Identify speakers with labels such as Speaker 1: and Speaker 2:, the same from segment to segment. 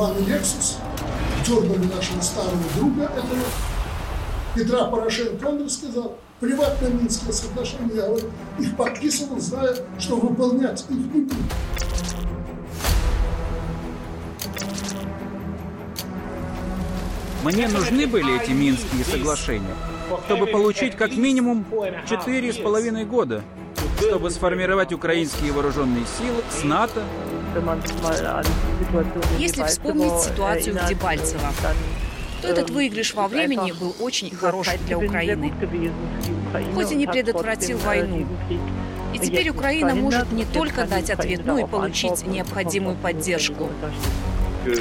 Speaker 1: штрафованный Лексус, дернули нашего старого друга этого Петра Порошенко, он рассказал, приватное Минское соглашение, я вот их подписывал, зная, что выполнять их не будет.
Speaker 2: Мне нужны были эти Минские соглашения, чтобы получить как минимум четыре с половиной года, чтобы сформировать украинские вооруженные силы с НАТО.
Speaker 3: Если вспомнить ситуацию в Дебальцево, то этот выигрыш во времени был очень хороший для Украины. Хоть и не предотвратил войну. И теперь Украина может не только дать ответ, но и получить необходимую поддержку.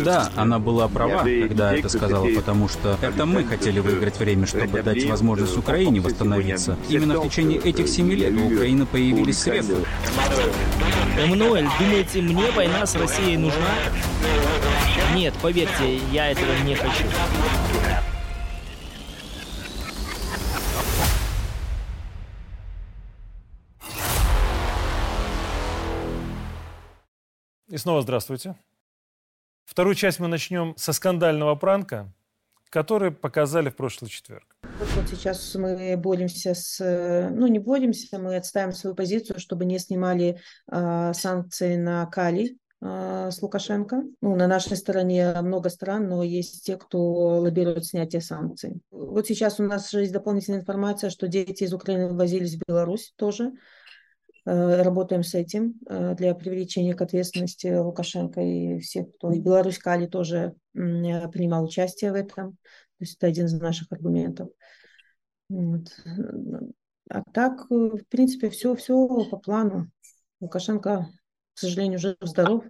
Speaker 2: Да, она была права, когда это сказала, потому что это мы хотели выиграть время, чтобы дать возможность Украине восстановиться. Именно в течение этих семи лет у Украины появились средства.
Speaker 4: Эммануэль, думаете, мне война с Россией нужна? Нет, поверьте, я этого не хочу.
Speaker 5: И снова здравствуйте. Вторую часть мы начнем со скандального пранка, который показали в прошлый четверг.
Speaker 6: Вот сейчас мы боремся с... Ну, не боремся, мы отставим свою позицию, чтобы не снимали э, санкции на калий э, с Лукашенко. Ну, на нашей стороне много стран, но есть те, кто лоббирует снятие санкций. Вот сейчас у нас есть дополнительная информация, что дети из Украины возились в Беларусь тоже. Э, работаем с этим э, для привлечения к ответственности Лукашенко и всех, кто и Беларусь Кали тоже принимал участие в этом. То есть это один из наших аргументов. Вот. А так, э, в принципе, все, все по плану. Лукашенко, к сожалению, уже здоров.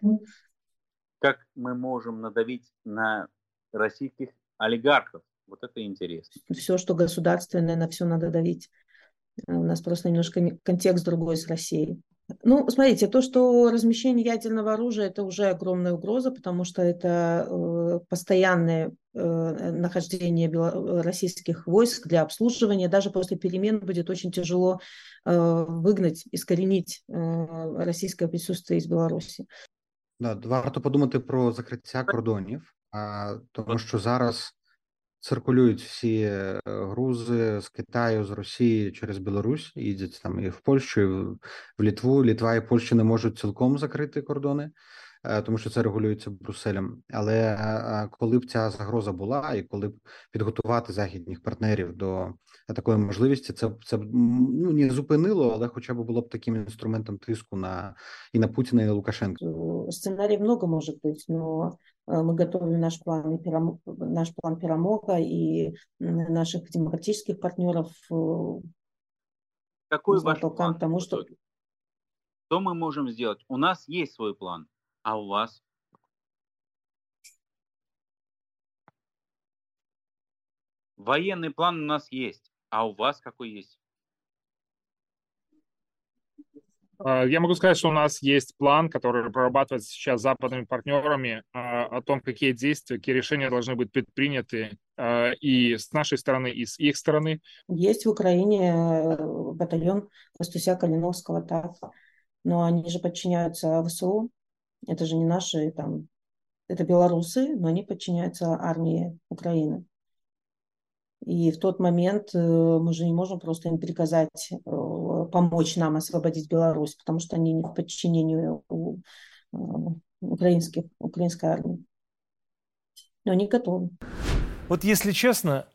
Speaker 7: Как мы можем надавить на российских олигархов? Вот это интересно.
Speaker 6: Все, что государственное, на все надо давить. У нас просто немножко контекст другой с Россией. Ну, смотрите, то, что размещение ядерного оружия, это уже огромная угроза, потому что это э, постоянное э, нахождение бело- российских войск для обслуживания. Даже после перемен будет очень тяжело э, выгнать, искоренить э, російське присутствие из Білорусі.
Speaker 8: Да, варто подумати про закриття кордонів, а, тому що зараз циркулюють всі е, грузи з Китаю, з Росії через Білорусь, їдуть там і в Польщу, і в Літву. Літва і Польща не можуть цілком закрити кордони, е, тому що це регулюється Брюсселем. Але е, коли б ця загроза була, і коли б підготувати західних партнерів до такої можливості, це це ну не зупинило, але хоча б було б таким інструментом тиску на і на Путіна, і на Лукашенка.
Speaker 6: Сценаріїв много може бути, но мы готовим наш план, наш план перемога и наших демократических партнеров.
Speaker 7: Какой ваш план?
Speaker 6: Тому, что...
Speaker 7: Что мы можем сделать? У нас есть свой план, а у вас? Военный план у нас есть, а у вас какой есть?
Speaker 9: А, я могу сказать, что у нас есть план, который прорабатывается сейчас с западными партнерами а, о том, какие действия, какие решения должны быть предприняты а, и с нашей стороны, и с их стороны.
Speaker 6: Есть в Украине э, батальон Костуся Калиновского, так, но они же подчиняются ВСУ, это же не наши там, это белорусы, но они подчиняются армии Украины. И в тот момент э, мы же не можем просто им приказать э, помочь нам освободить Беларусь, потому что они не в подчинении у э, украинских, украинской армии. Но они готовы.
Speaker 5: Вот если честно,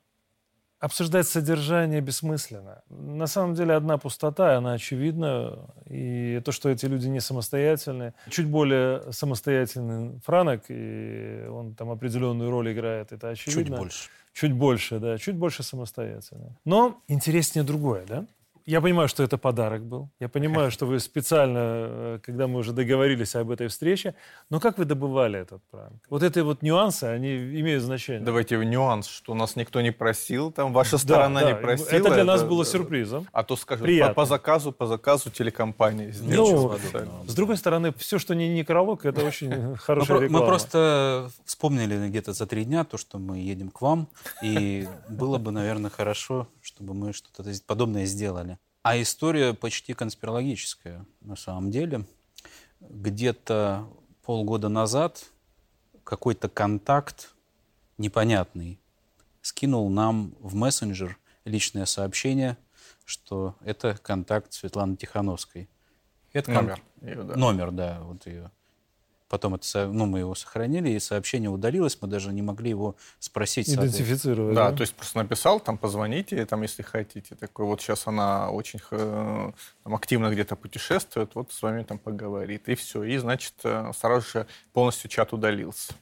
Speaker 5: обсуждать содержание бессмысленно. На самом деле одна пустота, она очевидна. И то, что эти люди не самостоятельны. Чуть более самостоятельный Франок, и он там определенную роль играет, это очевидно.
Speaker 10: Чуть больше.
Speaker 5: Чуть больше, да, чуть больше самостоятельно. Но интереснее другое, да? Я понимаю, что это подарок был. Я понимаю, что вы специально, э, когда мы уже договорились об этой встрече, но как вы добывали этот пранк? Вот эти вот нюансы, они имеют значение.
Speaker 10: Давайте нюанс, что нас никто не просил, там ваша сторона
Speaker 5: да,
Speaker 10: не
Speaker 5: да.
Speaker 10: просила.
Speaker 5: Это для нас было сюрпризом.
Speaker 10: А то скажем,
Speaker 5: Приятно.
Speaker 10: по, по заказу, по заказу телекомпании.
Speaker 5: Ну, с другой стороны, все, что не некролог, это очень хорошая реклама.
Speaker 11: мы просто вспомнили где-то за три дня то, что мы едем к вам, и было бы, наверное, хорошо, чтобы мы что-то подобное сделали. А история почти конспирологическая на самом деле. Где-то полгода назад какой-то контакт непонятный скинул нам в мессенджер личное сообщение, что это контакт Светланы Тихановской.
Speaker 10: Это номер. Кон... Ее,
Speaker 11: да. Номер, да, вот ее. Потом это, ну, мы его сохранили, и сообщение удалилось, мы даже не могли его спросить.
Speaker 5: Идентифицировать.
Speaker 10: Да, да, то есть просто написал, там, позвоните, там, если хотите. Такой, вот сейчас она очень там, активно где-то путешествует, вот с вами там поговорит. И все. И, значит, э, сразу же полностью чат удалился.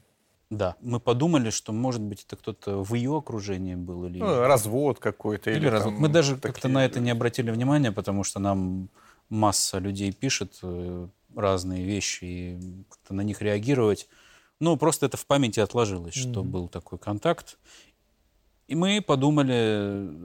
Speaker 11: Да, мы подумали, что, может быть, это кто-то в ее окружении был. Или...
Speaker 10: Ну, развод какой-то.
Speaker 11: Или, или развод. Мы даже такие... как-то на это не обратили внимания, потому что нам масса людей пишет, э, разные вещи и как-то на них реагировать. Ну, просто это в памяти отложилось, mm-hmm. что был такой контакт. И мы подумали,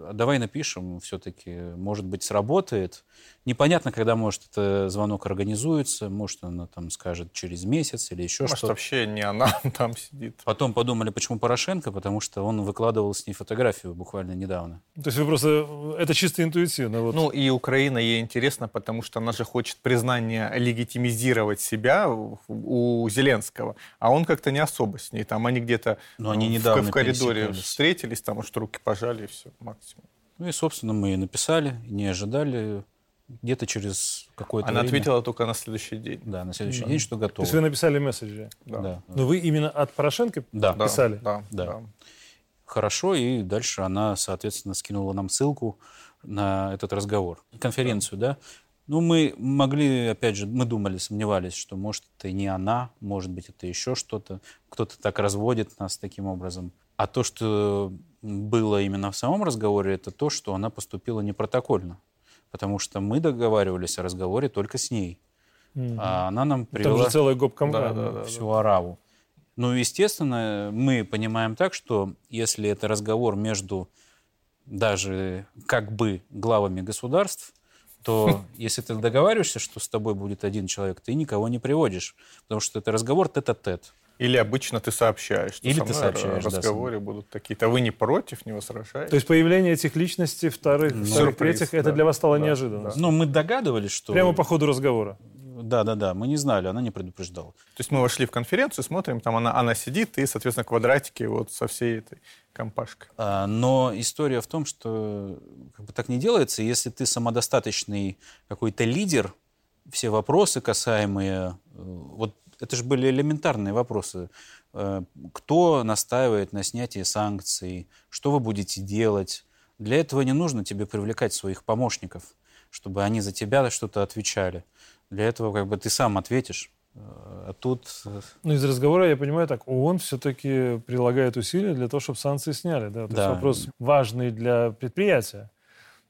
Speaker 11: а давай напишем, все-таки, может быть, сработает. Непонятно, когда, может, это звонок организуется, может, она там скажет через месяц или еще
Speaker 10: может,
Speaker 11: что-то.
Speaker 10: Может, вообще не она там сидит.
Speaker 11: Потом подумали, почему Порошенко, потому что он выкладывал с ней фотографию буквально недавно.
Speaker 5: То есть вы просто... Это чисто интуитивно? Вот.
Speaker 10: Ну, и Украина ей интересно, потому что она же хочет признания легитимизировать себя у Зеленского, а он как-то не особо с ней. Там они где-то
Speaker 11: Но они недавно в,
Speaker 10: в коридоре встретились, там, может, руки пожали, и все, максимум.
Speaker 11: Ну и, собственно, мы и написали, не ожидали где-то через какое-то
Speaker 10: Она
Speaker 11: время.
Speaker 10: ответила только на следующий день.
Speaker 11: Да, на следующий да. день, что готово.
Speaker 5: То есть вы написали месседжи?
Speaker 10: Да. да.
Speaker 5: Но вы именно от Порошенко
Speaker 11: да.
Speaker 5: писали?
Speaker 10: Да,
Speaker 11: да.
Speaker 10: да.
Speaker 11: Хорошо, и дальше она, соответственно, скинула нам ссылку на этот разговор. Конференцию, да? Ну, мы могли, опять же, мы думали, сомневались, что, может, это не она, может быть, это еще что-то. Кто-то так разводит нас таким образом. А то, что было именно в самом разговоре, это то, что она поступила непротокольно потому что мы договаривались о разговоре только с ней. Угу. А она нам привела
Speaker 5: Там же целая гоп
Speaker 11: да, да, да, всю да. араву. Ну, естественно, мы понимаем так, что если это разговор между даже как бы главами государств, то если ты договариваешься, что с тобой будет один человек, ты никого не приводишь, потому что это разговор тет-а-тет. -тет.
Speaker 10: Или обычно ты сообщаешь, что
Speaker 11: Или ты сообщаешь,
Speaker 10: в разговоре
Speaker 11: да,
Speaker 10: будут такие-то. Вы не против, не возражаете?
Speaker 5: То есть появление этих личностей, вторых, ну, вторых третьих, да, это для вас стало да, неожиданно? Да.
Speaker 11: Ну, мы догадывались, что...
Speaker 5: Прямо по ходу разговора?
Speaker 11: Да, да, да. Мы не знали, она не предупреждала.
Speaker 10: То есть мы вошли в конференцию, смотрим, там она, она сидит, и, соответственно, квадратики вот со всей этой компашкой.
Speaker 11: А, но история в том, что как бы так не делается. Если ты самодостаточный какой-то лидер, все вопросы касаемые... Э, вот это же были элементарные вопросы. Э, кто настаивает на снятии санкций? Что вы будете делать? Для этого не нужно тебе привлекать своих помощников, чтобы они за тебя что-то отвечали. Для этого как бы ты сам ответишь. Э, а тут... Э,
Speaker 5: ну, из разговора я понимаю так, ООН все-таки прилагает усилия для того, чтобы санкции сняли. Да? То да. есть вопрос важный для предприятия.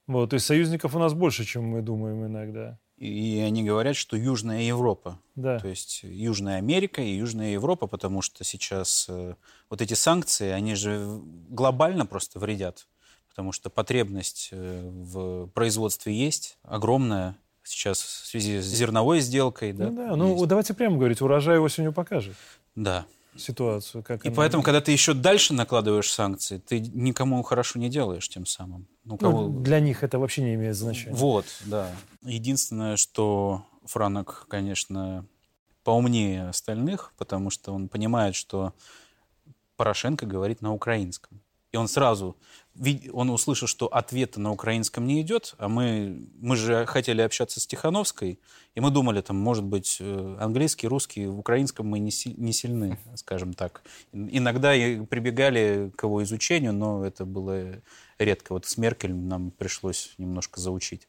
Speaker 5: Вот, то есть союзников у нас больше, чем мы думаем иногда.
Speaker 11: И они говорят, что Южная Европа.
Speaker 5: Да.
Speaker 11: То есть Южная Америка и Южная Европа, потому что сейчас э, вот эти санкции, они же глобально просто вредят. Потому что потребность э, в производстве есть огромная сейчас в связи с зерновой сделкой. Да,
Speaker 5: ну, да. ну давайте прямо говорить, урожай осенью покажет.
Speaker 11: Да
Speaker 5: ситуацию.
Speaker 11: Как и она... поэтому, когда ты еще дальше накладываешь санкции, ты никому хорошо не делаешь тем самым.
Speaker 5: Ну, кого... ну, для них это вообще не имеет значения.
Speaker 11: Вот, да. Единственное, что Франок, конечно, поумнее остальных, потому что он понимает, что Порошенко говорит на украинском. И он сразу он услышал, что ответа на украинском не идет, а мы, мы же хотели общаться с Тихановской, и мы думали, там, может быть, э, английский, русский, в украинском мы не, не сильны, скажем так. Иногда прибегали к его изучению, но это было редко. Вот с Меркель нам пришлось немножко заучить,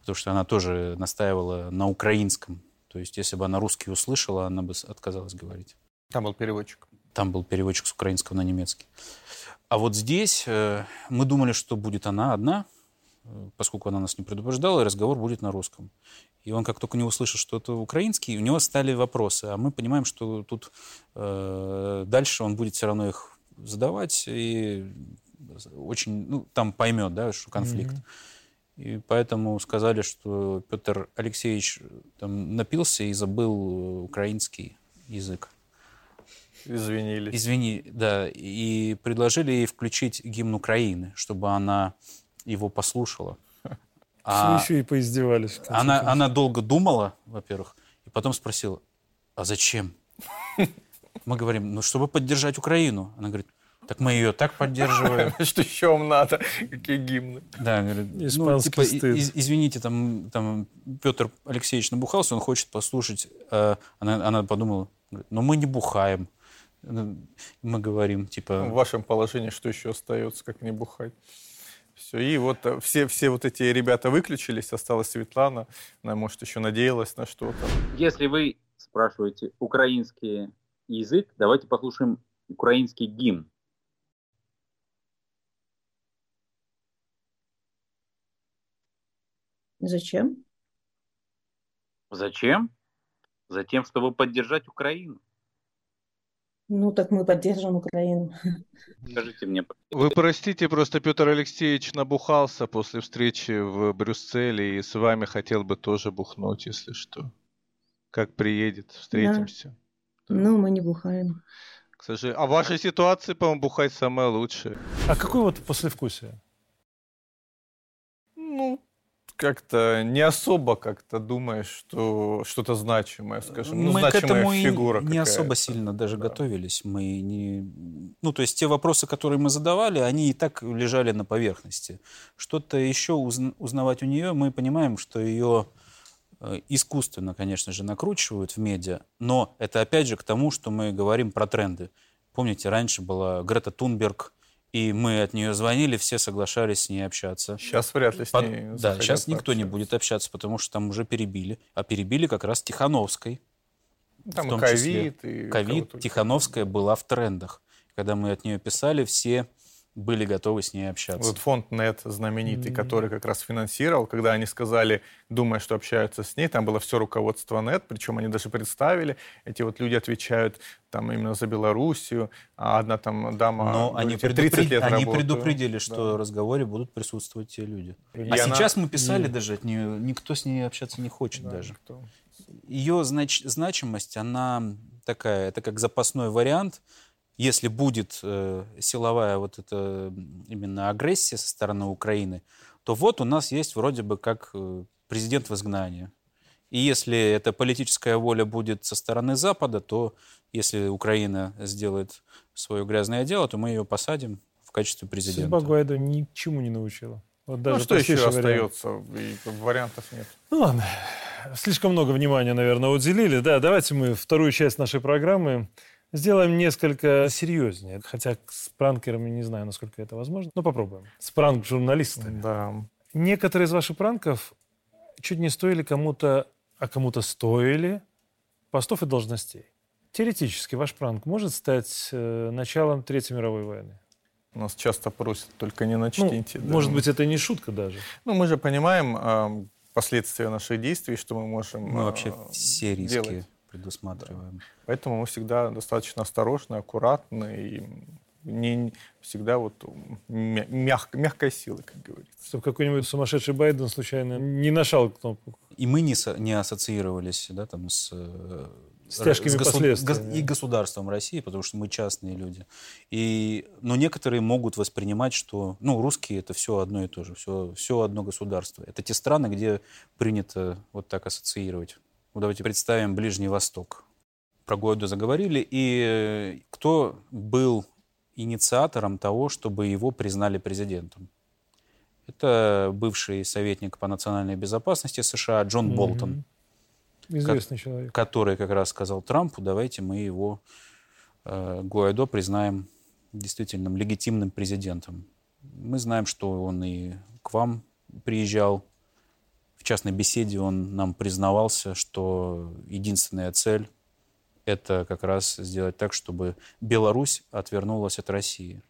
Speaker 11: потому что она тоже настаивала на украинском. То есть, если бы она русский услышала, она бы отказалась говорить.
Speaker 10: Там был переводчик.
Speaker 11: Там был переводчик с украинского на немецкий. А вот здесь э, мы думали, что будет она одна, э, поскольку она нас не предупреждала, и разговор будет на русском. И он как только не услышал, что это украинский, у него стали вопросы. А мы понимаем, что тут э, дальше он будет все равно их задавать и очень, ну, там поймет, да, что конфликт. Mm-hmm. И поэтому сказали, что Петр Алексеевич там напился и забыл украинский язык.
Speaker 10: Извинились.
Speaker 11: Извини, да. И предложили ей включить гимн Украины, чтобы она его послушала.
Speaker 5: А еще и поиздевались.
Speaker 11: Она, она долго думала, во-первых, и потом спросила, а зачем? Мы говорим, ну, чтобы поддержать Украину. Она говорит, так мы ее так поддерживаем.
Speaker 10: Что еще вам надо? Какие гимны?
Speaker 11: Да, говорит, ну, типа, извините, там, там Петр Алексеевич набухался, он хочет послушать. А она, она подумала, но мы не бухаем. Мы говорим, типа...
Speaker 10: В вашем положении что еще остается, как не бухать? Все, и вот э, все, все вот эти ребята выключились, осталась Светлана, она, может, еще надеялась на что-то.
Speaker 7: Если вы спрашиваете украинский язык, давайте послушаем украинский гимн.
Speaker 6: Зачем?
Speaker 7: Зачем? Затем, чтобы поддержать Украину.
Speaker 6: Ну, так мы поддержим Украину.
Speaker 7: Скажите мне.
Speaker 12: Вы простите, просто Петр Алексеевич набухался после встречи в Брюсселе и с вами хотел бы тоже бухнуть, если что. Как приедет, встретимся.
Speaker 6: Да. Ну, мы не бухаем.
Speaker 12: К сожалению. А в вашей ситуации, по-моему, бухать самое лучшее.
Speaker 5: А какое вот послевкусие?
Speaker 10: Ну, как-то не особо как-то думаешь, что что-то значимое, скажем. Ну,
Speaker 11: мы
Speaker 10: значимая
Speaker 11: к этому
Speaker 10: фигура
Speaker 11: не особо сильно даже да. готовились. Мы не... Ну, то есть те вопросы, которые мы задавали, они и так лежали на поверхности. Что-то еще узнавать у нее, мы понимаем, что ее э, искусственно, конечно же, накручивают в медиа, но это опять же к тому, что мы говорим про тренды. Помните, раньше была Грета Тунберг, и мы от нее звонили, все соглашались с ней общаться.
Speaker 10: Сейчас вряд ли с
Speaker 11: Под...
Speaker 10: ней
Speaker 11: Да, сейчас никто не будет общаться, потому что там уже перебили. А перебили как раз Тихановской.
Speaker 10: Там в том ковид. И
Speaker 11: ковид, Тихановская была в трендах. Когда мы от нее писали, все были готовы с ней общаться.
Speaker 10: Вот фонд НЕТ знаменитый, mm-hmm. который как раз финансировал, когда они сказали, думая, что общаются с ней, там было все руководство НЕТ, причем они даже представили, эти вот люди отвечают там именно за Белоруссию, а одна там дама
Speaker 11: Но они, 30 предупред... лет они предупредили, что да. в разговоре будут присутствовать те люди. И а она... сейчас мы писали mm. даже от нее, никто с ней общаться не хочет да, даже. Никто. Ее знач... значимость, она такая, это как запасной вариант, если будет э, силовая вот эта именно агрессия со стороны Украины, то вот у нас есть вроде бы как э, президент в изгнании. И если эта политическая воля будет со стороны Запада, то если Украина сделает свое грязное дело, то мы ее посадим в качестве президента.
Speaker 5: Судьба Гуайдо ни к чему не научила.
Speaker 10: Вот даже ну, что еще вариант. остается? И вариантов нет.
Speaker 5: Ну ладно. Слишком много внимания, наверное, уделили. Да, давайте мы вторую часть нашей программы Сделаем несколько серьезнее. Хотя с пранкерами не знаю, насколько это возможно. Но попробуем. С пранк-журналистами.
Speaker 10: Да.
Speaker 5: Некоторые из ваших пранков чуть не стоили кому-то, а кому-то стоили постов и должностей. Теоретически ваш пранк может стать э, началом Третьей мировой войны?
Speaker 10: Нас часто просят, только не начните.
Speaker 5: Ну, да. Может быть, это не шутка даже.
Speaker 10: Ну, мы же понимаем э, последствия наших действий, что мы можем
Speaker 11: Мы вообще все риски делать предусматриваем. Да.
Speaker 10: Поэтому мы всегда достаточно осторожны, аккуратны и не всегда вот мяг, мягкая сила, как говорится.
Speaker 5: Чтобы какой-нибудь сумасшедший Байден случайно не нашел кнопку.
Speaker 11: И мы не, со, не ассоциировались да, там, с, э,
Speaker 5: с тяжкими с госу, последствиями.
Speaker 11: и государством России, потому что мы частные люди. И, но некоторые могут воспринимать, что ну, русские это все одно и то же, все, все одно государство. Это те страны, где принято вот так ассоциировать. Ну, давайте представим Ближний Восток. Про Гуайдо заговорили. И кто был инициатором того, чтобы его признали президентом? Это бывший советник по национальной безопасности США Джон mm-hmm. Болтон.
Speaker 5: Известный как, человек.
Speaker 11: Который как раз сказал Трампу, давайте мы его, э, Гуайдо, признаем действительно легитимным президентом. Мы знаем, что он и к вам приезжал в частной беседе он нам признавался, что единственная цель – это как раз сделать так, чтобы Беларусь отвернулась от России.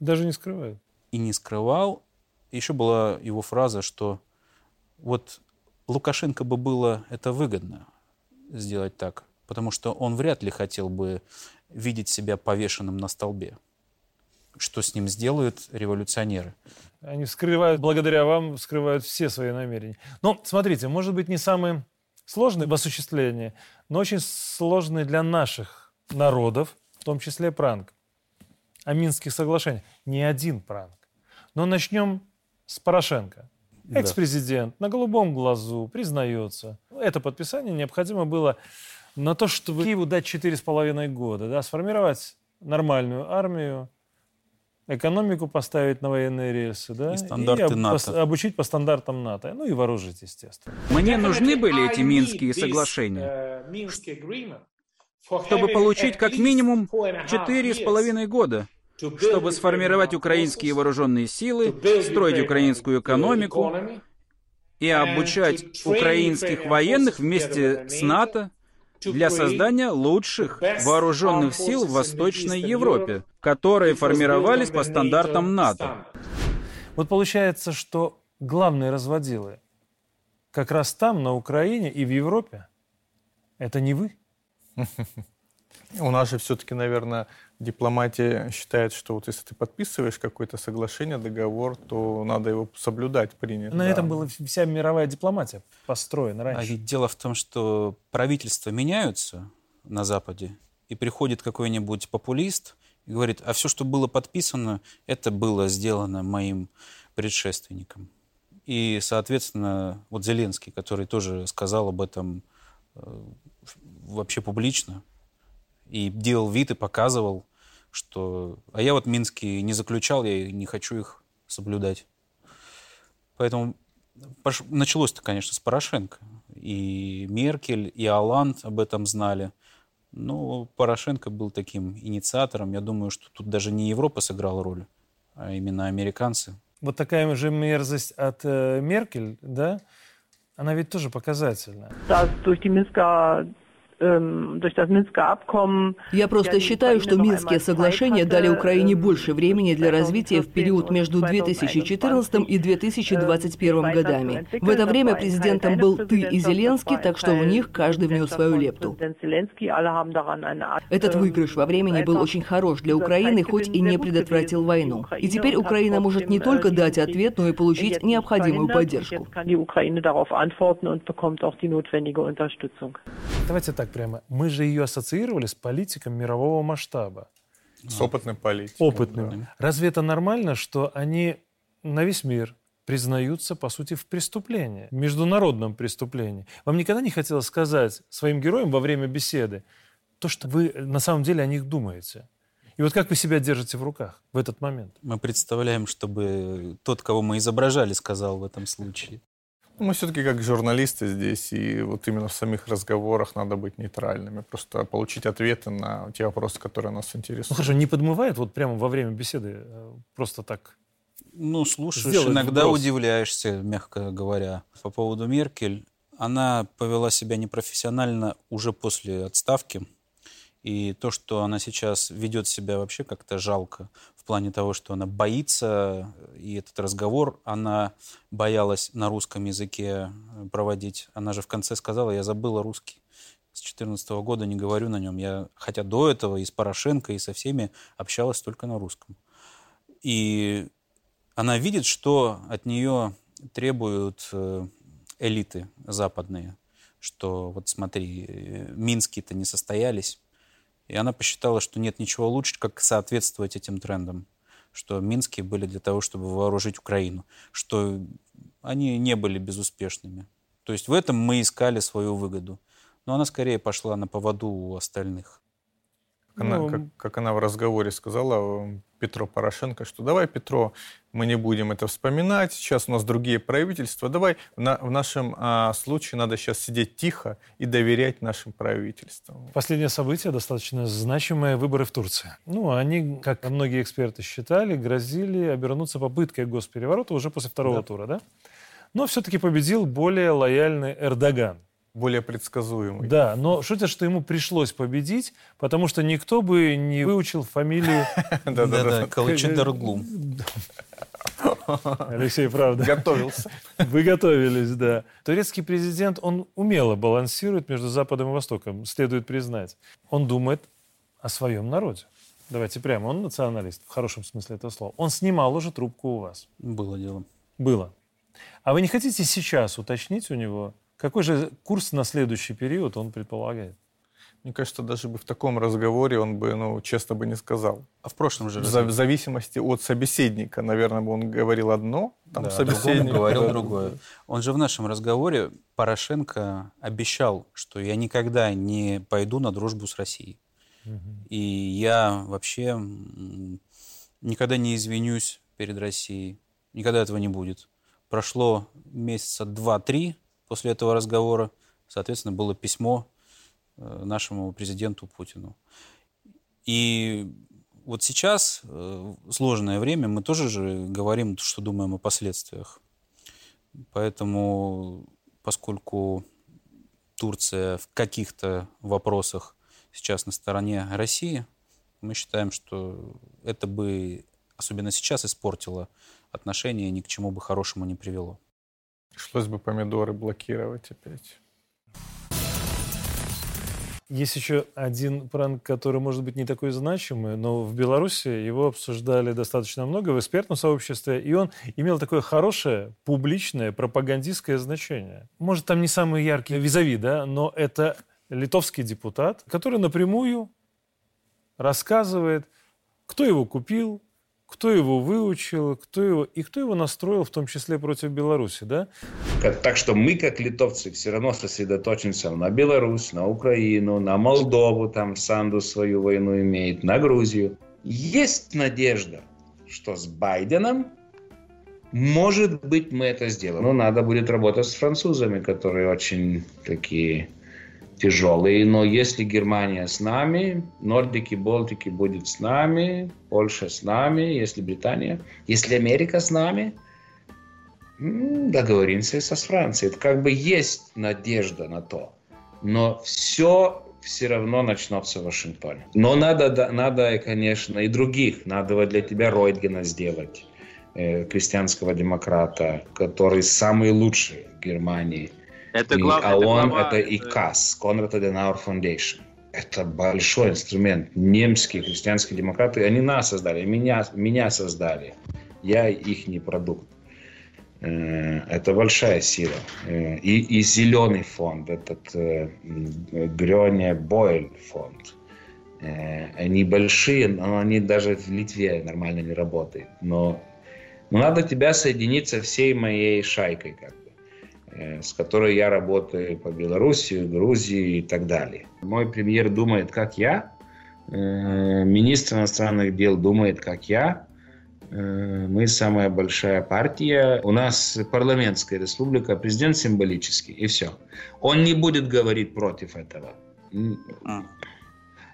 Speaker 5: Даже не скрывает.
Speaker 11: И не скрывал. Еще была его фраза, что вот Лукашенко бы было это выгодно сделать так, потому что он вряд ли хотел бы видеть себя повешенным на столбе что с ним сделают революционеры.
Speaker 5: Они скрывают, благодаря вам, скрывают все свои намерения. Но, смотрите, может быть, не самый сложный в осуществлении, но очень сложный для наших народов, в том числе пранк. О Минских соглашениях. Не один пранк. Но начнем с Порошенко. Экс-президент на голубом глазу признается. Это подписание необходимо было на то, чтобы Киеву дать четыре с половиной года, да, сформировать нормальную армию, экономику поставить на военные рельсы, да,
Speaker 11: и, стандарты и НАТО.
Speaker 5: обучить по стандартам НАТО, ну и вооружить, естественно.
Speaker 2: Мне нужны были эти Минские соглашения, чтобы получить как минимум четыре с половиной года, чтобы сформировать украинские вооруженные силы, строить украинскую экономику и обучать украинских военных вместе с НАТО для создания лучших вооруженных сил в Восточной Европе, которые формировались по стандартам НАТО.
Speaker 5: Вот получается, что главные разводилы как раз там, на Украине и в Европе, это не вы.
Speaker 10: У нас же все-таки, наверное, дипломатия считает, что вот если ты подписываешь какое-то соглашение, договор, то надо его соблюдать, принять.
Speaker 5: На да. этом была вся мировая дипломатия построена раньше.
Speaker 11: А ведь дело в том, что правительства меняются на Западе, и приходит какой-нибудь популист и говорит, а все, что было подписано, это было сделано моим предшественником. И, соответственно, вот Зеленский, который тоже сказал об этом э, вообще публично, и делал вид и показывал, что... А я вот Минские не заключал, я не хочу их соблюдать. Поэтому началось-то, конечно, с Порошенко. И Меркель, и Аланд об этом знали. Но Порошенко был таким инициатором. Я думаю, что тут даже не Европа сыграла роль, а именно американцы.
Speaker 5: Вот такая же мерзость от э, Меркель, да, она ведь тоже показательна.
Speaker 13: Да, durch die Minsker
Speaker 14: Я просто считаю, что Минские соглашения дали Украине больше времени для развития в период между 2014 и 2021 годами. В это время президентом был ты и Зеленский, так что в них каждый внес свою лепту. Этот выигрыш во времени был очень хорош для Украины, хоть и не предотвратил войну. И теперь Украина может не только дать ответ, но и получить необходимую поддержку.
Speaker 5: Давайте так, прямо. Мы же ее ассоциировали с политиком мирового масштаба.
Speaker 10: С опытным политиком.
Speaker 5: Опытным. Да. Разве это нормально, что они на весь мир признаются, по сути, в преступлении, международном преступлении? Вам никогда не хотелось сказать своим героям во время беседы то, что вы на самом деле о них думаете? И вот как вы себя держите в руках в этот момент?
Speaker 11: Мы представляем, чтобы тот, кого мы изображали, сказал в этом случае.
Speaker 10: Мы все-таки как журналисты здесь, и вот именно в самих разговорах надо быть нейтральными, просто получить ответы на те вопросы, которые нас интересуют.
Speaker 5: Ну хорошо, не подмывает вот прямо во время беседы э, просто так
Speaker 11: ну, слушаешь, Сделать иногда вброс. удивляешься, мягко говоря. По поводу Меркель, она повела себя непрофессионально уже после отставки. И то, что она сейчас ведет себя вообще как-то жалко плане того, что она боится, и этот разговор она боялась на русском языке проводить. Она же в конце сказала, я забыла русский. С 2014 года не говорю на нем. Я, хотя до этого и с Порошенко, и со всеми общалась только на русском. И она видит, что от нее требуют э, элиты западные, что вот смотри, э, Минские-то не состоялись, и она посчитала, что нет ничего лучше, как соответствовать этим трендам. Что Минские были для того, чтобы вооружить Украину. Что они не были безуспешными. То есть в этом мы искали свою выгоду. Но она скорее пошла на поводу у остальных.
Speaker 10: Она, ну, как, как она в разговоре сказала Петро Порошенко, что давай, Петро, мы не будем это вспоминать, сейчас у нас другие правительства, давай на, в нашем а, случае надо сейчас сидеть тихо и доверять нашим правительствам.
Speaker 5: Последнее событие достаточно значимое выборы в Турции. Ну, они, как многие эксперты считали, грозили обернуться попыткой госпереворота уже после второго да. тура, да? Но все-таки победил более лояльный Эрдоган
Speaker 10: более предсказуемый.
Speaker 5: Да, но шутят, что ему пришлось победить, потому что никто бы не выучил фамилию...
Speaker 11: Да-да-да, Калачиндаруглу.
Speaker 5: Алексей, правда.
Speaker 10: Готовился.
Speaker 5: Вы готовились, да. Турецкий президент, он умело балансирует между Западом и Востоком, следует признать. Он думает о своем народе. Давайте прямо, он националист, в хорошем смысле этого слова. Он снимал уже трубку у вас.
Speaker 11: Было дело.
Speaker 5: Было. А вы не хотите сейчас уточнить у него, какой же курс на следующий период он предполагает?
Speaker 10: мне кажется, даже бы в таком разговоре он бы, ну, честно бы не сказал.
Speaker 11: А в прошлом же...
Speaker 10: В, в зависимости от собеседника, наверное, бы он говорил одно, там
Speaker 11: да,
Speaker 10: собеседник
Speaker 11: говорил да. другое. Он же в нашем разговоре, Порошенко обещал, что я никогда не пойду на дружбу с Россией. Угу. И я вообще никогда не извинюсь перед Россией. Никогда этого не будет. Прошло месяца два-три после этого разговора. Соответственно, было письмо Э, нашему президенту Путину. И вот сейчас, э, сложное время, мы тоже же говорим, что думаем о последствиях. Поэтому, поскольку Турция в каких-то вопросах сейчас на стороне России, мы считаем, что это бы, особенно сейчас, испортило отношения и ни к чему бы хорошему не привело.
Speaker 10: Пришлось бы помидоры блокировать опять.
Speaker 5: Есть еще один пранк, который может быть не такой значимый, но в Беларуси его обсуждали достаточно много в экспертном сообществе, и он имел такое хорошее, публичное, пропагандистское значение. Может, там не самый яркий визави, да, но это литовский депутат, который напрямую рассказывает, кто его купил, кто его выучил, кто его, и кто его настроил, в том числе против Беларуси, да?
Speaker 15: Так что мы, как литовцы, все равно сосредоточимся на Беларусь, на Украину, на Молдову, там Санду свою войну имеет, на Грузию. Есть надежда, что с Байденом может быть, мы это сделаем. Но надо будет работать с французами, которые очень такие тяжелые. Но если Германия с нами, Нордики, Балтики будет с нами, Польша с нами, если Британия, если Америка с нами, договоримся со Францией. Это как бы есть надежда на то. Но все все равно начнется в Вашингтоне. Но надо, надо, конечно, и других. Надо для тебя Ройтгена сделать, э, крестьянского демократа, который самый лучший в Германии – это и, главное, а это он глава... это и КАС, Конрад Аденауэр Foundation. Это большой инструмент. Немские христианские демократы, они нас создали, меня, меня создали. Я их не продукт. Э, это большая сила. Э, и, и зеленый фонд, этот э, Грёне Бойль фонд. Они большие, но они даже в Литве нормально не работают. Но, но надо тебя соединиться всей моей шайкой. Как Э, с которой я работаю по Белоруссии, Грузии и так далее. Мой премьер думает, как я, э, министр иностранных дел думает, как я, э, мы самая большая партия. У нас парламентская республика, президент символический, и все. Он не будет говорить против этого.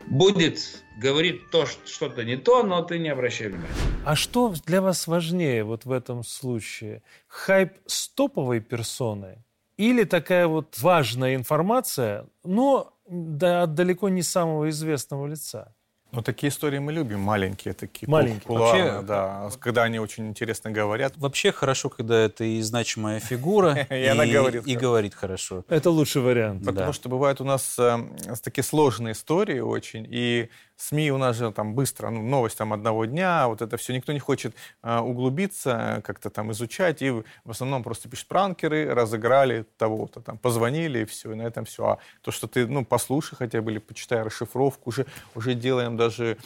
Speaker 15: Будет говорить то, что-то не то, но ты не обращай внимания.
Speaker 5: А что для вас важнее вот в этом случае? Хайп с топовой персоной или такая вот важная информация, но да, далеко не самого известного лица?
Speaker 10: Ну, такие истории мы любим, маленькие такие.
Speaker 5: Маленькие.
Speaker 10: Вообще, да, когда они очень интересно говорят.
Speaker 11: Вообще хорошо, когда это и значимая фигура, и она говорит и говорит хорошо.
Speaker 5: Это лучший вариант.
Speaker 10: Потому что бывают у нас э, такие сложные истории очень, и СМИ у нас же там быстро, ну, новость там одного дня, вот это все, никто не хочет э, углубиться, как-то там изучать, и в основном просто пишут пранкеры, разыграли того-то, там, позвонили, и все, и на этом все. А то, что ты, ну, послушай хотя бы или почитай расшифровку, уже, уже делаем даже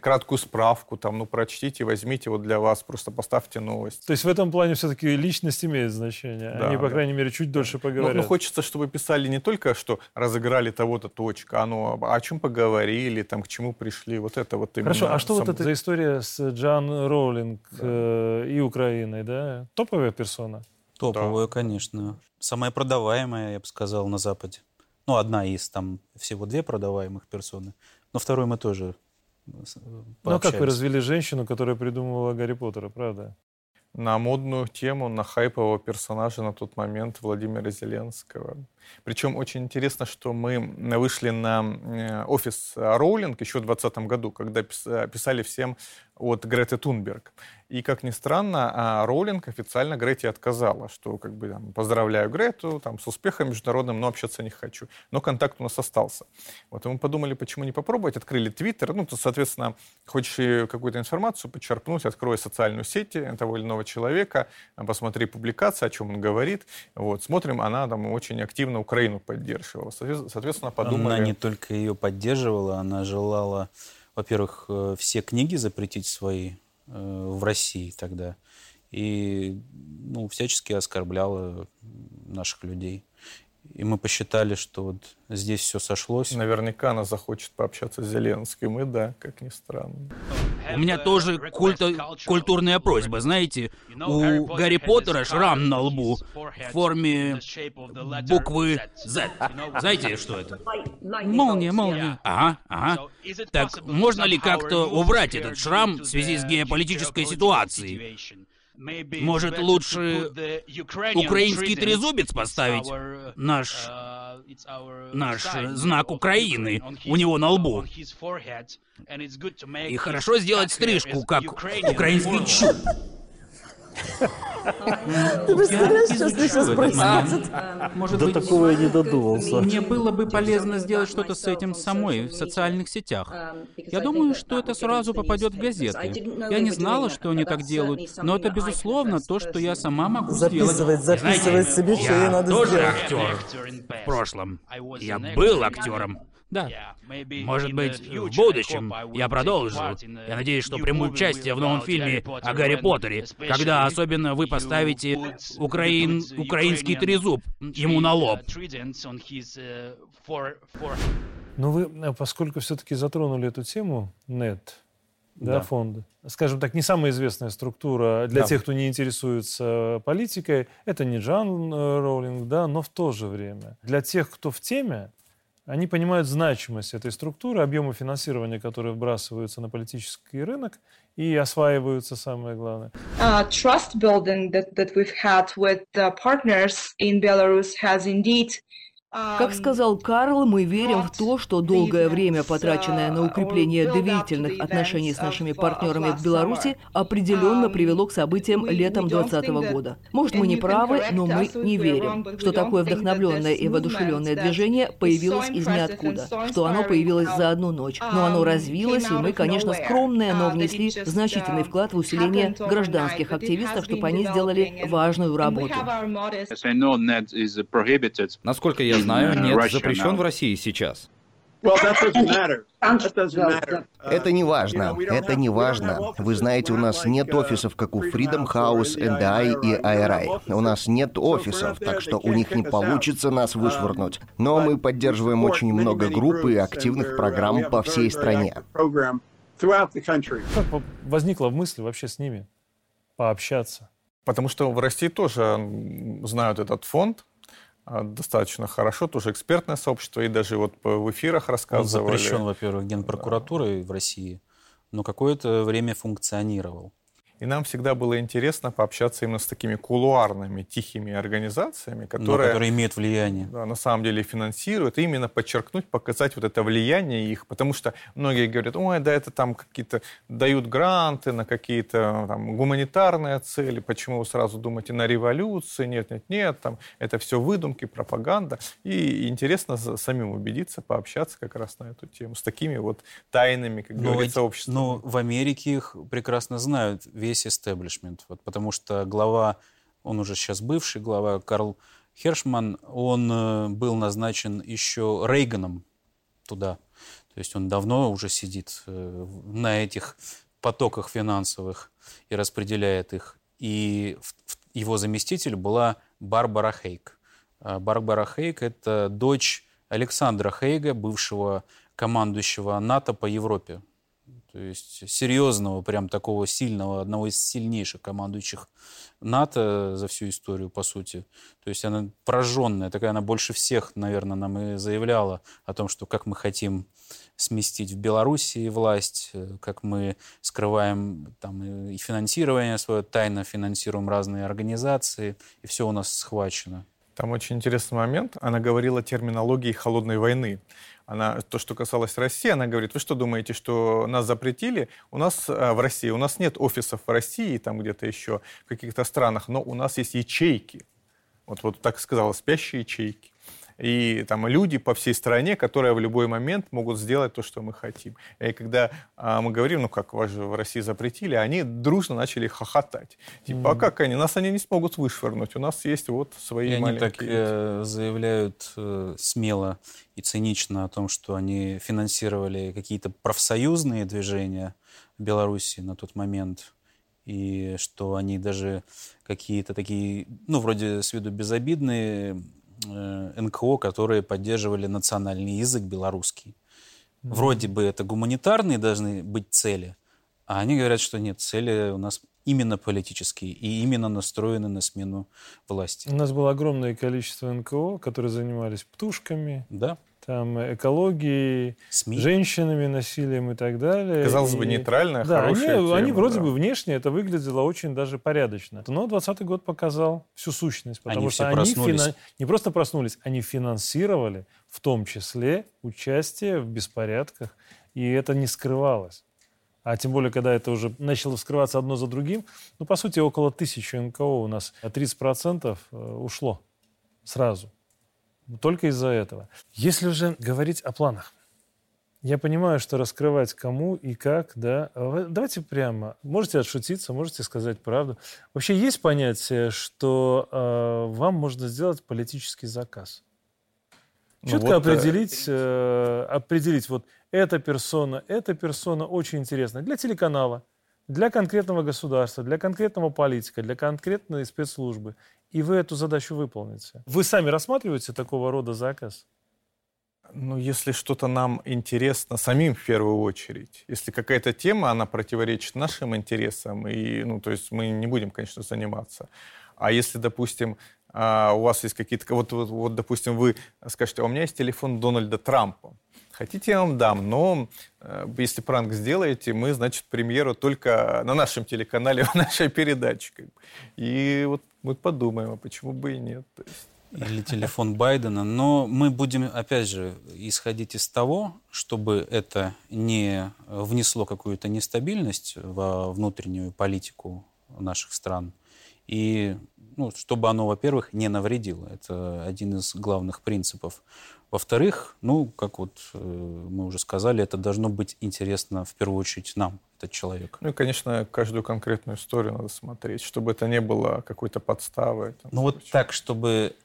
Speaker 10: краткую справку, там, ну, прочтите, возьмите вот для вас, просто поставьте новость.
Speaker 5: То есть в этом плане все-таки личность имеет значение. Да, Они, по да. крайней мере, чуть дольше поговорят.
Speaker 10: Ну, ну, хочется, чтобы писали не только, что разыграли того-то точка, а ну, о чем поговорили, там, к чему пришли, вот это вот
Speaker 5: именно. Хорошо, а что сам... вот это за история с Джан Роулинг да. э, и Украиной, да? Топовая персона?
Speaker 11: Топовая, да. конечно. Самая продаваемая, я бы сказал, на Западе. Ну, одна из, там, всего две продаваемых персоны. Но второй мы тоже
Speaker 5: ну а как вы развели женщину, которая придумывала Гарри Поттера, правда?
Speaker 10: На модную тему, на хайпового персонажа на тот момент Владимира Зеленского. Причем очень интересно, что мы вышли на э, офис Роулинг еще в 2020 году, когда писали всем от Греты Тунберг. И, как ни странно, а Роулинг официально Грете отказала, что как бы там, поздравляю Грету там, с успехом международным, но общаться не хочу. Но контакт у нас остался. Вот, и мы подумали, почему не попробовать. Открыли Твиттер. Ну, то, соответственно, хочешь какую-то информацию подчеркнуть, открой социальную сеть того или иного человека, посмотри публикации, о чем он говорит. Вот, смотрим, она там очень активно Украину поддерживала. Соответственно, подумали...
Speaker 11: Она не только ее поддерживала, она желала, во-первых, э, все книги запретить свои э, в России тогда. И ну, всячески оскорбляла наших людей. И мы посчитали, что вот здесь все сошлось.
Speaker 10: Наверняка она захочет пообщаться с Зеленским, и да, как ни странно.
Speaker 16: У меня тоже культа... культурная просьба, знаете. У Гарри Поттера шрам на лбу в форме буквы Z. Знаете, что это? Молния, молния. Ага, ага. Так можно ли как-то убрать этот шрам в связи с геополитической ситуацией? Может, лучше украинский трезубец поставить? Наш... Наш знак Украины у него на лбу. И хорошо сделать стрижку, как украинский чуб.
Speaker 2: Может До такого я не додумался. Мне было бы полезно сделать что-то с этим самой в социальных сетях. Я думаю, что это сразу попадет в газеты. Я не знала, что они так делают, но это, безусловно, то, что я сама могу
Speaker 16: записывать,
Speaker 2: сделать.
Speaker 16: Записывать себе, что ей надо тоже актер в прошлом. Я был актером. Да. Может быть, в будущем я продолжу. Я надеюсь, что приму участие в новом фильме о Гарри Поттере, когда особенно вы поставите украин... украинский трезуб ему на лоб.
Speaker 5: Ну вы, э, поскольку все-таки затронули эту тему, нет, да, да. фонда. Скажем так, не самая известная структура для да. тех, кто не интересуется политикой. Это не Джан э, Роулинг, да, но в то же время. Для тех, кто в теме, они понимают значимость этой структуры, объемы финансирования, которые вбрасываются на политический рынок и осваиваются, самое главное.
Speaker 17: Uh, trust building that, that we've had with the partners in Belarus has indeed
Speaker 14: как сказал Карл, мы верим в то, что долгое время, потраченное на укрепление доверительных отношений с нашими партнерами в Беларуси, определенно привело к событиям летом 2020 года. Может, мы не правы, но мы не верим, что такое вдохновленное и воодушевленное движение появилось из ниоткуда, что оно появилось за одну ночь. Но оно развилось, и мы, конечно, скромные, но внесли значительный вклад в усиление гражданских активистов, чтобы они сделали важную работу.
Speaker 18: Насколько я знаю, нет запрещен в России сейчас.
Speaker 19: Это не важно. Это не важно. Вы знаете, у нас нет офисов, как у Freedom House, NDI и IRI. У нас нет офисов, так что у них не получится нас вышвырнуть. Но мы поддерживаем очень много групп и активных программ по всей стране.
Speaker 5: Как возникла мысль вообще с ними пообщаться?
Speaker 10: Потому что в России тоже знают этот фонд, достаточно хорошо, тоже экспертное сообщество, и даже вот в эфирах рассказывали.
Speaker 11: Он запрещен, во-первых, Генпрокуратурой в России, но какое-то время функционировал.
Speaker 10: И нам всегда было интересно пообщаться именно с такими кулуарными, тихими организациями, которые,
Speaker 11: которые имеют влияние.
Speaker 10: Да, на самом деле финансируют, и именно подчеркнуть, показать вот это влияние их, потому что многие говорят, ой, да это там какие-то дают гранты на какие-то там гуманитарные цели, почему вы сразу думаете на революции, нет, нет, нет, там это все выдумки, пропаганда. И интересно самим убедиться, пообщаться как раз на эту тему с такими вот тайными, как но говорится, обществами.
Speaker 11: Но в Америке их прекрасно знают весь истеблишмент. Вот, потому что глава, он уже сейчас бывший глава, Карл Хершман, он э, был назначен еще Рейганом туда. То есть он давно уже сидит э, на этих потоках финансовых и распределяет их. И его заместитель была Барбара Хейк. А Барбара Хейк – это дочь Александра Хейга, бывшего командующего НАТО по Европе. То есть серьезного, прям такого сильного, одного из сильнейших командующих НАТО за всю историю, по сути. То есть она прожженная, такая она больше всех, наверное, нам и заявляла о том, что как мы хотим сместить в Белоруссии власть, э, как мы скрываем там и финансирование свое, тайно финансируем разные организации, и все у нас схвачено.
Speaker 10: Там очень интересный момент. Она говорила о терминологии холодной войны. Она, то, что касалось России, она говорит, вы что думаете, что нас запретили? У нас а, в России, у нас нет офисов в России, там где-то еще, в каких-то странах, но у нас есть ячейки. Вот, вот так сказала, спящие ячейки. И там люди по всей стране, которые в любой момент могут сделать то, что мы хотим. И когда а, мы говорим, ну как вас же в России запретили, они дружно начали хохотать. Типа, mm-hmm. а как они? Нас они не смогут вышвырнуть. У нас есть вот свои и маленькие...
Speaker 11: они так э, заявляют э, смело и цинично о том, что они финансировали какие-то профсоюзные движения в Беларуси на тот момент, и что они даже какие-то такие, ну, вроде с виду безобидные НКО, которые поддерживали национальный язык белорусский. Mm-hmm. Вроде бы это гуманитарные должны быть цели, а они говорят, что нет, цели у нас именно политические и именно настроены на смену власти.
Speaker 5: У нас было огромное количество НКО, которые занимались птушками.
Speaker 11: Да
Speaker 5: там, экологией, СМИ. женщинами, насилием и так далее.
Speaker 10: Казалось
Speaker 5: и,
Speaker 10: бы, нейтральная,
Speaker 5: да,
Speaker 10: хорошая
Speaker 5: они,
Speaker 10: тема,
Speaker 5: они вроде
Speaker 10: да.
Speaker 5: бы внешне это выглядело очень даже порядочно. Но 20 год показал всю сущность, потому
Speaker 11: они
Speaker 5: что они фина... не просто проснулись, они финансировали в том числе участие в беспорядках, и это не скрывалось. А тем более, когда это уже начало вскрываться одно за другим, ну, по сути, около тысячи НКО у нас, 30% э, ушло сразу. Только из-за этого. Если уже говорить о планах, я понимаю, что раскрывать кому и как, да. Давайте прямо. Можете отшутиться, можете сказать правду. Вообще есть понятие, что э, вам можно сделать политический заказ. Четко ну, вот, определить, э, определить, вот эта персона, эта персона очень интересна для телеканала, для конкретного государства, для конкретного политика, для конкретной спецслужбы и вы эту задачу выполните. Вы сами рассматриваете такого рода заказ?
Speaker 10: Ну, если что-то нам интересно самим в первую очередь, если какая-то тема, она противоречит нашим интересам, и, ну, то есть мы не будем, конечно, заниматься. А если, допустим, а, у вас есть какие-то... Вот, вот, вот, допустим, вы скажете, «А у меня есть телефон Дональда Трампа. Хотите, я вам дам, но э, если пранк сделаете, мы, значит, премьеру только на нашем телеканале, в нашей передаче. И вот мы подумаем, а почему бы и нет.
Speaker 11: Или телефон Байдена. Но мы будем, опять же, исходить из того, чтобы это не внесло какую-то нестабильность во внутреннюю политику наших стран. И ну, чтобы оно, во-первых, не навредило. Это один из главных принципов. Во-вторых, ну, как вот э, мы уже сказали, это должно быть интересно в первую очередь нам, этот человек.
Speaker 10: Ну и, конечно, каждую конкретную историю надо смотреть, чтобы это не было какой-то подставой.
Speaker 11: Там, ну вот так, чтобы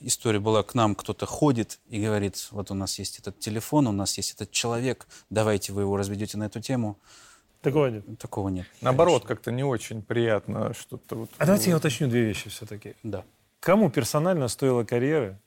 Speaker 11: история была к нам, кто-то ходит и говорит, вот у нас есть этот телефон, у нас есть этот человек, давайте вы его разведете на эту тему.
Speaker 5: Такого нет?
Speaker 11: Такого нет.
Speaker 10: Наоборот, как-то не очень приятно что-то... Вот...
Speaker 5: А давайте я уточню две вещи все-таки.
Speaker 11: Да.
Speaker 5: Кому персонально стоила карьеры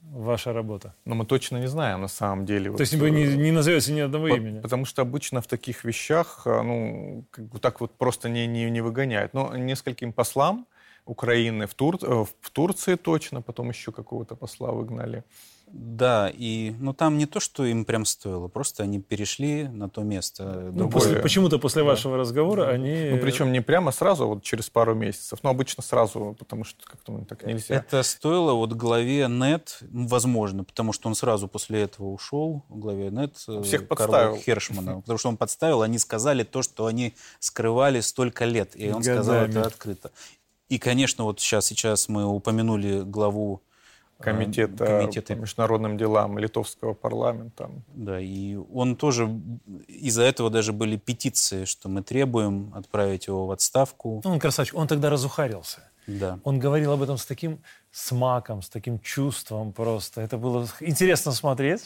Speaker 5: ваша работа?
Speaker 10: Но мы точно не знаем на самом деле.
Speaker 5: То
Speaker 10: вот,
Speaker 5: есть вы не, э, не назовете ни одного
Speaker 10: по,
Speaker 5: имени?
Speaker 10: Потому что обычно в таких вещах, э, ну, как бы так вот просто не, не, не выгоняют. Но нескольким послам Украины в, Тур, э, в Турции точно, потом еще какого-то посла выгнали.
Speaker 11: Да, и ну там не то, что им прям стоило, просто они перешли на то место.
Speaker 5: Ну, после, почему-то после да. вашего разговора да. они...
Speaker 10: Ну, причем не прямо сразу, а вот через пару месяцев, но обычно сразу, потому что как-то ну, так нельзя.
Speaker 11: Это стоило вот главе НЕТ, возможно, потому что он сразу после этого ушел, главе НЕТ,
Speaker 10: э, Всех подставил.
Speaker 11: Хершмана, потому что он подставил, они сказали то, что они скрывали столько лет, и он Годами. сказал это открыто. И, конечно, вот сейчас, сейчас мы упомянули главу
Speaker 10: комитета, комитета по международным делам литовского парламента.
Speaker 11: Да, и он тоже, из-за этого даже были петиции, что мы требуем отправить его в отставку.
Speaker 5: Ну, он красавчик, он тогда разухарился.
Speaker 11: Да.
Speaker 5: Он говорил об этом с таким смаком, с таким чувством просто. Это было интересно смотреть.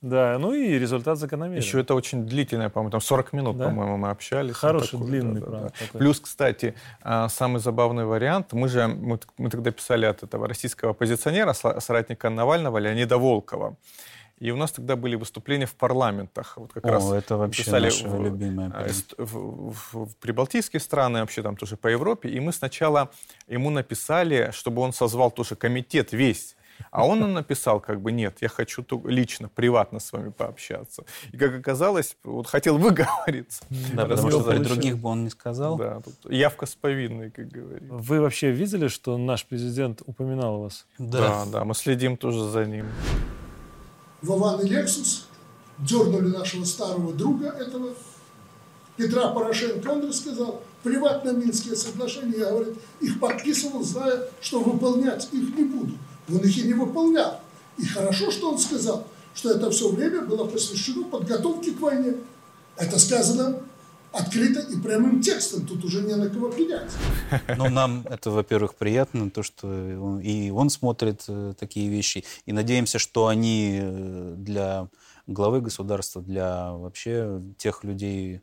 Speaker 5: Да, ну и результат закономерен.
Speaker 10: Еще это очень длительное, по-моему, там 40 минут, да? по-моему, мы общались.
Speaker 5: Хороший, такой, длинный, да, правда.
Speaker 10: Да. Плюс, кстати, а, самый забавный вариант, мы же, мы, мы тогда писали от этого российского оппозиционера, соратника Навального, Леонида Волкова. И у нас тогда были выступления в парламентах. Вот как
Speaker 11: О,
Speaker 10: раз
Speaker 11: это вообще писали наша в, любимая.
Speaker 10: В, в, в, в прибалтийские страны, вообще там тоже по Европе. И мы сначала ему написали, чтобы он созвал тоже комитет весь а он написал, как бы, нет, я хочу лично, приватно с вами пообщаться. И, как оказалось, вот хотел выговориться.
Speaker 11: Да, потому что при других бы он не сказал.
Speaker 10: Да, тут явка с повинной, как говорится.
Speaker 5: Вы вообще видели, что наш президент упоминал вас?
Speaker 10: Да. Да, да, мы следим тоже за ним.
Speaker 1: Вован и Лексус дернули нашего старого друга этого Петра Порошенко, он рассказал, плевать на Минские соглашения, я, говорит, их подписывал, зная, что выполнять их не буду. Он их и не выполнял. И хорошо, что он сказал, что это все время было посвящено подготовке к войне. Это сказано открыто и прямым текстом. Тут уже не на кого пенять.
Speaker 11: Ну, нам это, во-первых, приятно, то, что и он смотрит э, такие вещи. И надеемся, что они э, для главы государства, для вообще тех людей,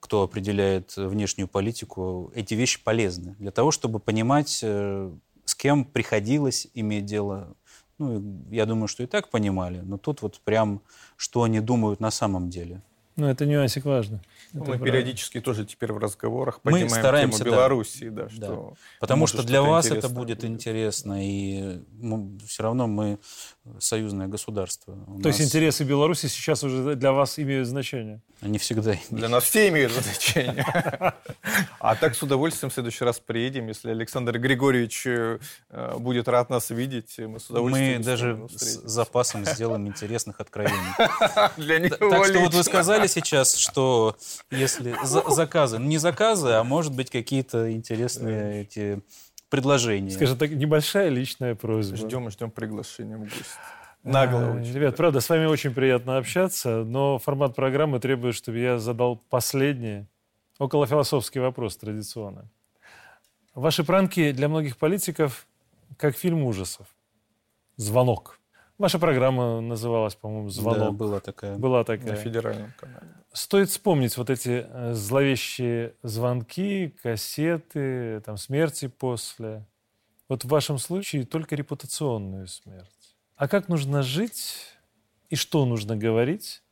Speaker 11: кто определяет внешнюю политику, эти вещи полезны. Для того, чтобы понимать, э, с кем приходилось иметь дело. Ну, я думаю, что и так понимали, но тут вот прям, что они думают на самом деле.
Speaker 5: Ну, это нюансик важный.
Speaker 10: Ну, мы правда. периодически тоже теперь в разговорах поднимаем мы стараемся, тему Белоруссии, да, да,
Speaker 11: да. Потому что для вас это будет интересно, и мы, все равно мы союзное государство.
Speaker 5: У То нас... есть интересы Беларуси сейчас уже для вас имеют значение?
Speaker 11: Они всегда
Speaker 10: имеют. Для нас все имеют значение. А так с удовольствием в следующий раз приедем, если Александр Григорьевич э, будет рад нас видеть, мы с удовольствием
Speaker 11: Мы даже с запасом сделаем интересных откровений. Для него Так что вот вы сказали сейчас, что если заказы, не заказы, а может быть какие-то интересные эти предложения.
Speaker 5: Скажем так, небольшая личная просьба.
Speaker 10: Ждем, ждем приглашения в гости.
Speaker 5: Нагло очень. Ребят, правда, с вами очень приятно общаться, но формат программы требует, чтобы я задал последний, околофилософский вопрос традиционно. Ваши пранки для многих политиков как фильм ужасов. Звонок. Ваша программа называлась, по-моему, «Звонок». Да,
Speaker 11: была такая.
Speaker 5: Была такая.
Speaker 10: На федеральном канале.
Speaker 5: Стоит вспомнить вот эти э, зловещие звонки, кассеты, там, смерти после. Вот в вашем случае только репутационную смерть. А как нужно жить и что нужно говорить,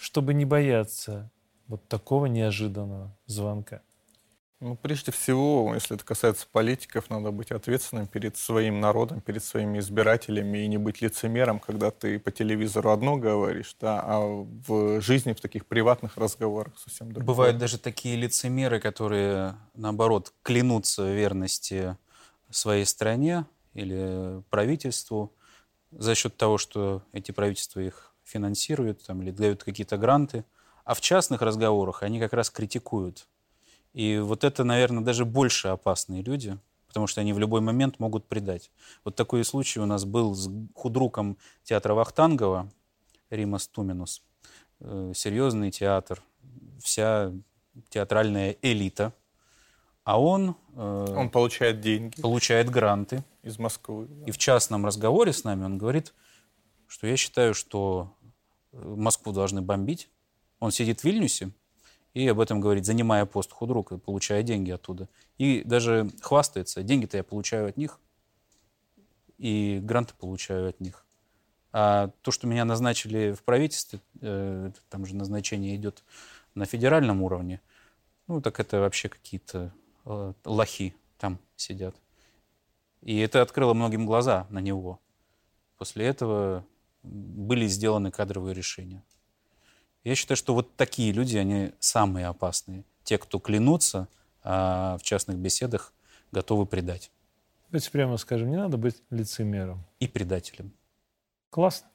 Speaker 5: чтобы не бояться вот такого неожиданного звонка?
Speaker 10: Ну, прежде всего, если это касается политиков, надо быть ответственным перед своим народом, перед своими избирателями и не быть лицемером, когда ты по телевизору одно говоришь, да, а в жизни, в таких приватных разговорах совсем другое.
Speaker 11: Бывают даже такие лицемеры, которые, наоборот, клянутся верности своей стране или правительству за счет того, что эти правительства их финансируют там, или дают какие-то гранты, а в частных разговорах они как раз критикуют и вот это, наверное, даже больше опасные люди, потому что они в любой момент могут предать. Вот такой случай у нас был с худруком театра Вахтангова, Римас Туминус. Э, серьезный театр, вся театральная элита. А он...
Speaker 10: Э, он получает деньги.
Speaker 11: Получает гранты.
Speaker 10: Из Москвы.
Speaker 11: Да. И в частном разговоре с нами он говорит, что я считаю, что э, Москву должны бомбить. Он сидит в Вильнюсе, и об этом говорит, занимая пост худрук и получая деньги оттуда. И даже хвастается, деньги-то я получаю от них, и гранты получаю от них. А то, что меня назначили в правительстве, э, там же назначение идет на федеральном уровне, ну, так это вообще какие-то э, лохи там сидят. И это открыло многим глаза на него. После этого были сделаны кадровые решения. Я считаю, что вот такие люди, они самые опасные. Те, кто клянутся, а в частных беседах готовы предать.
Speaker 5: Давайте прямо скажем, не надо быть лицемером.
Speaker 11: И предателем.
Speaker 5: Классно.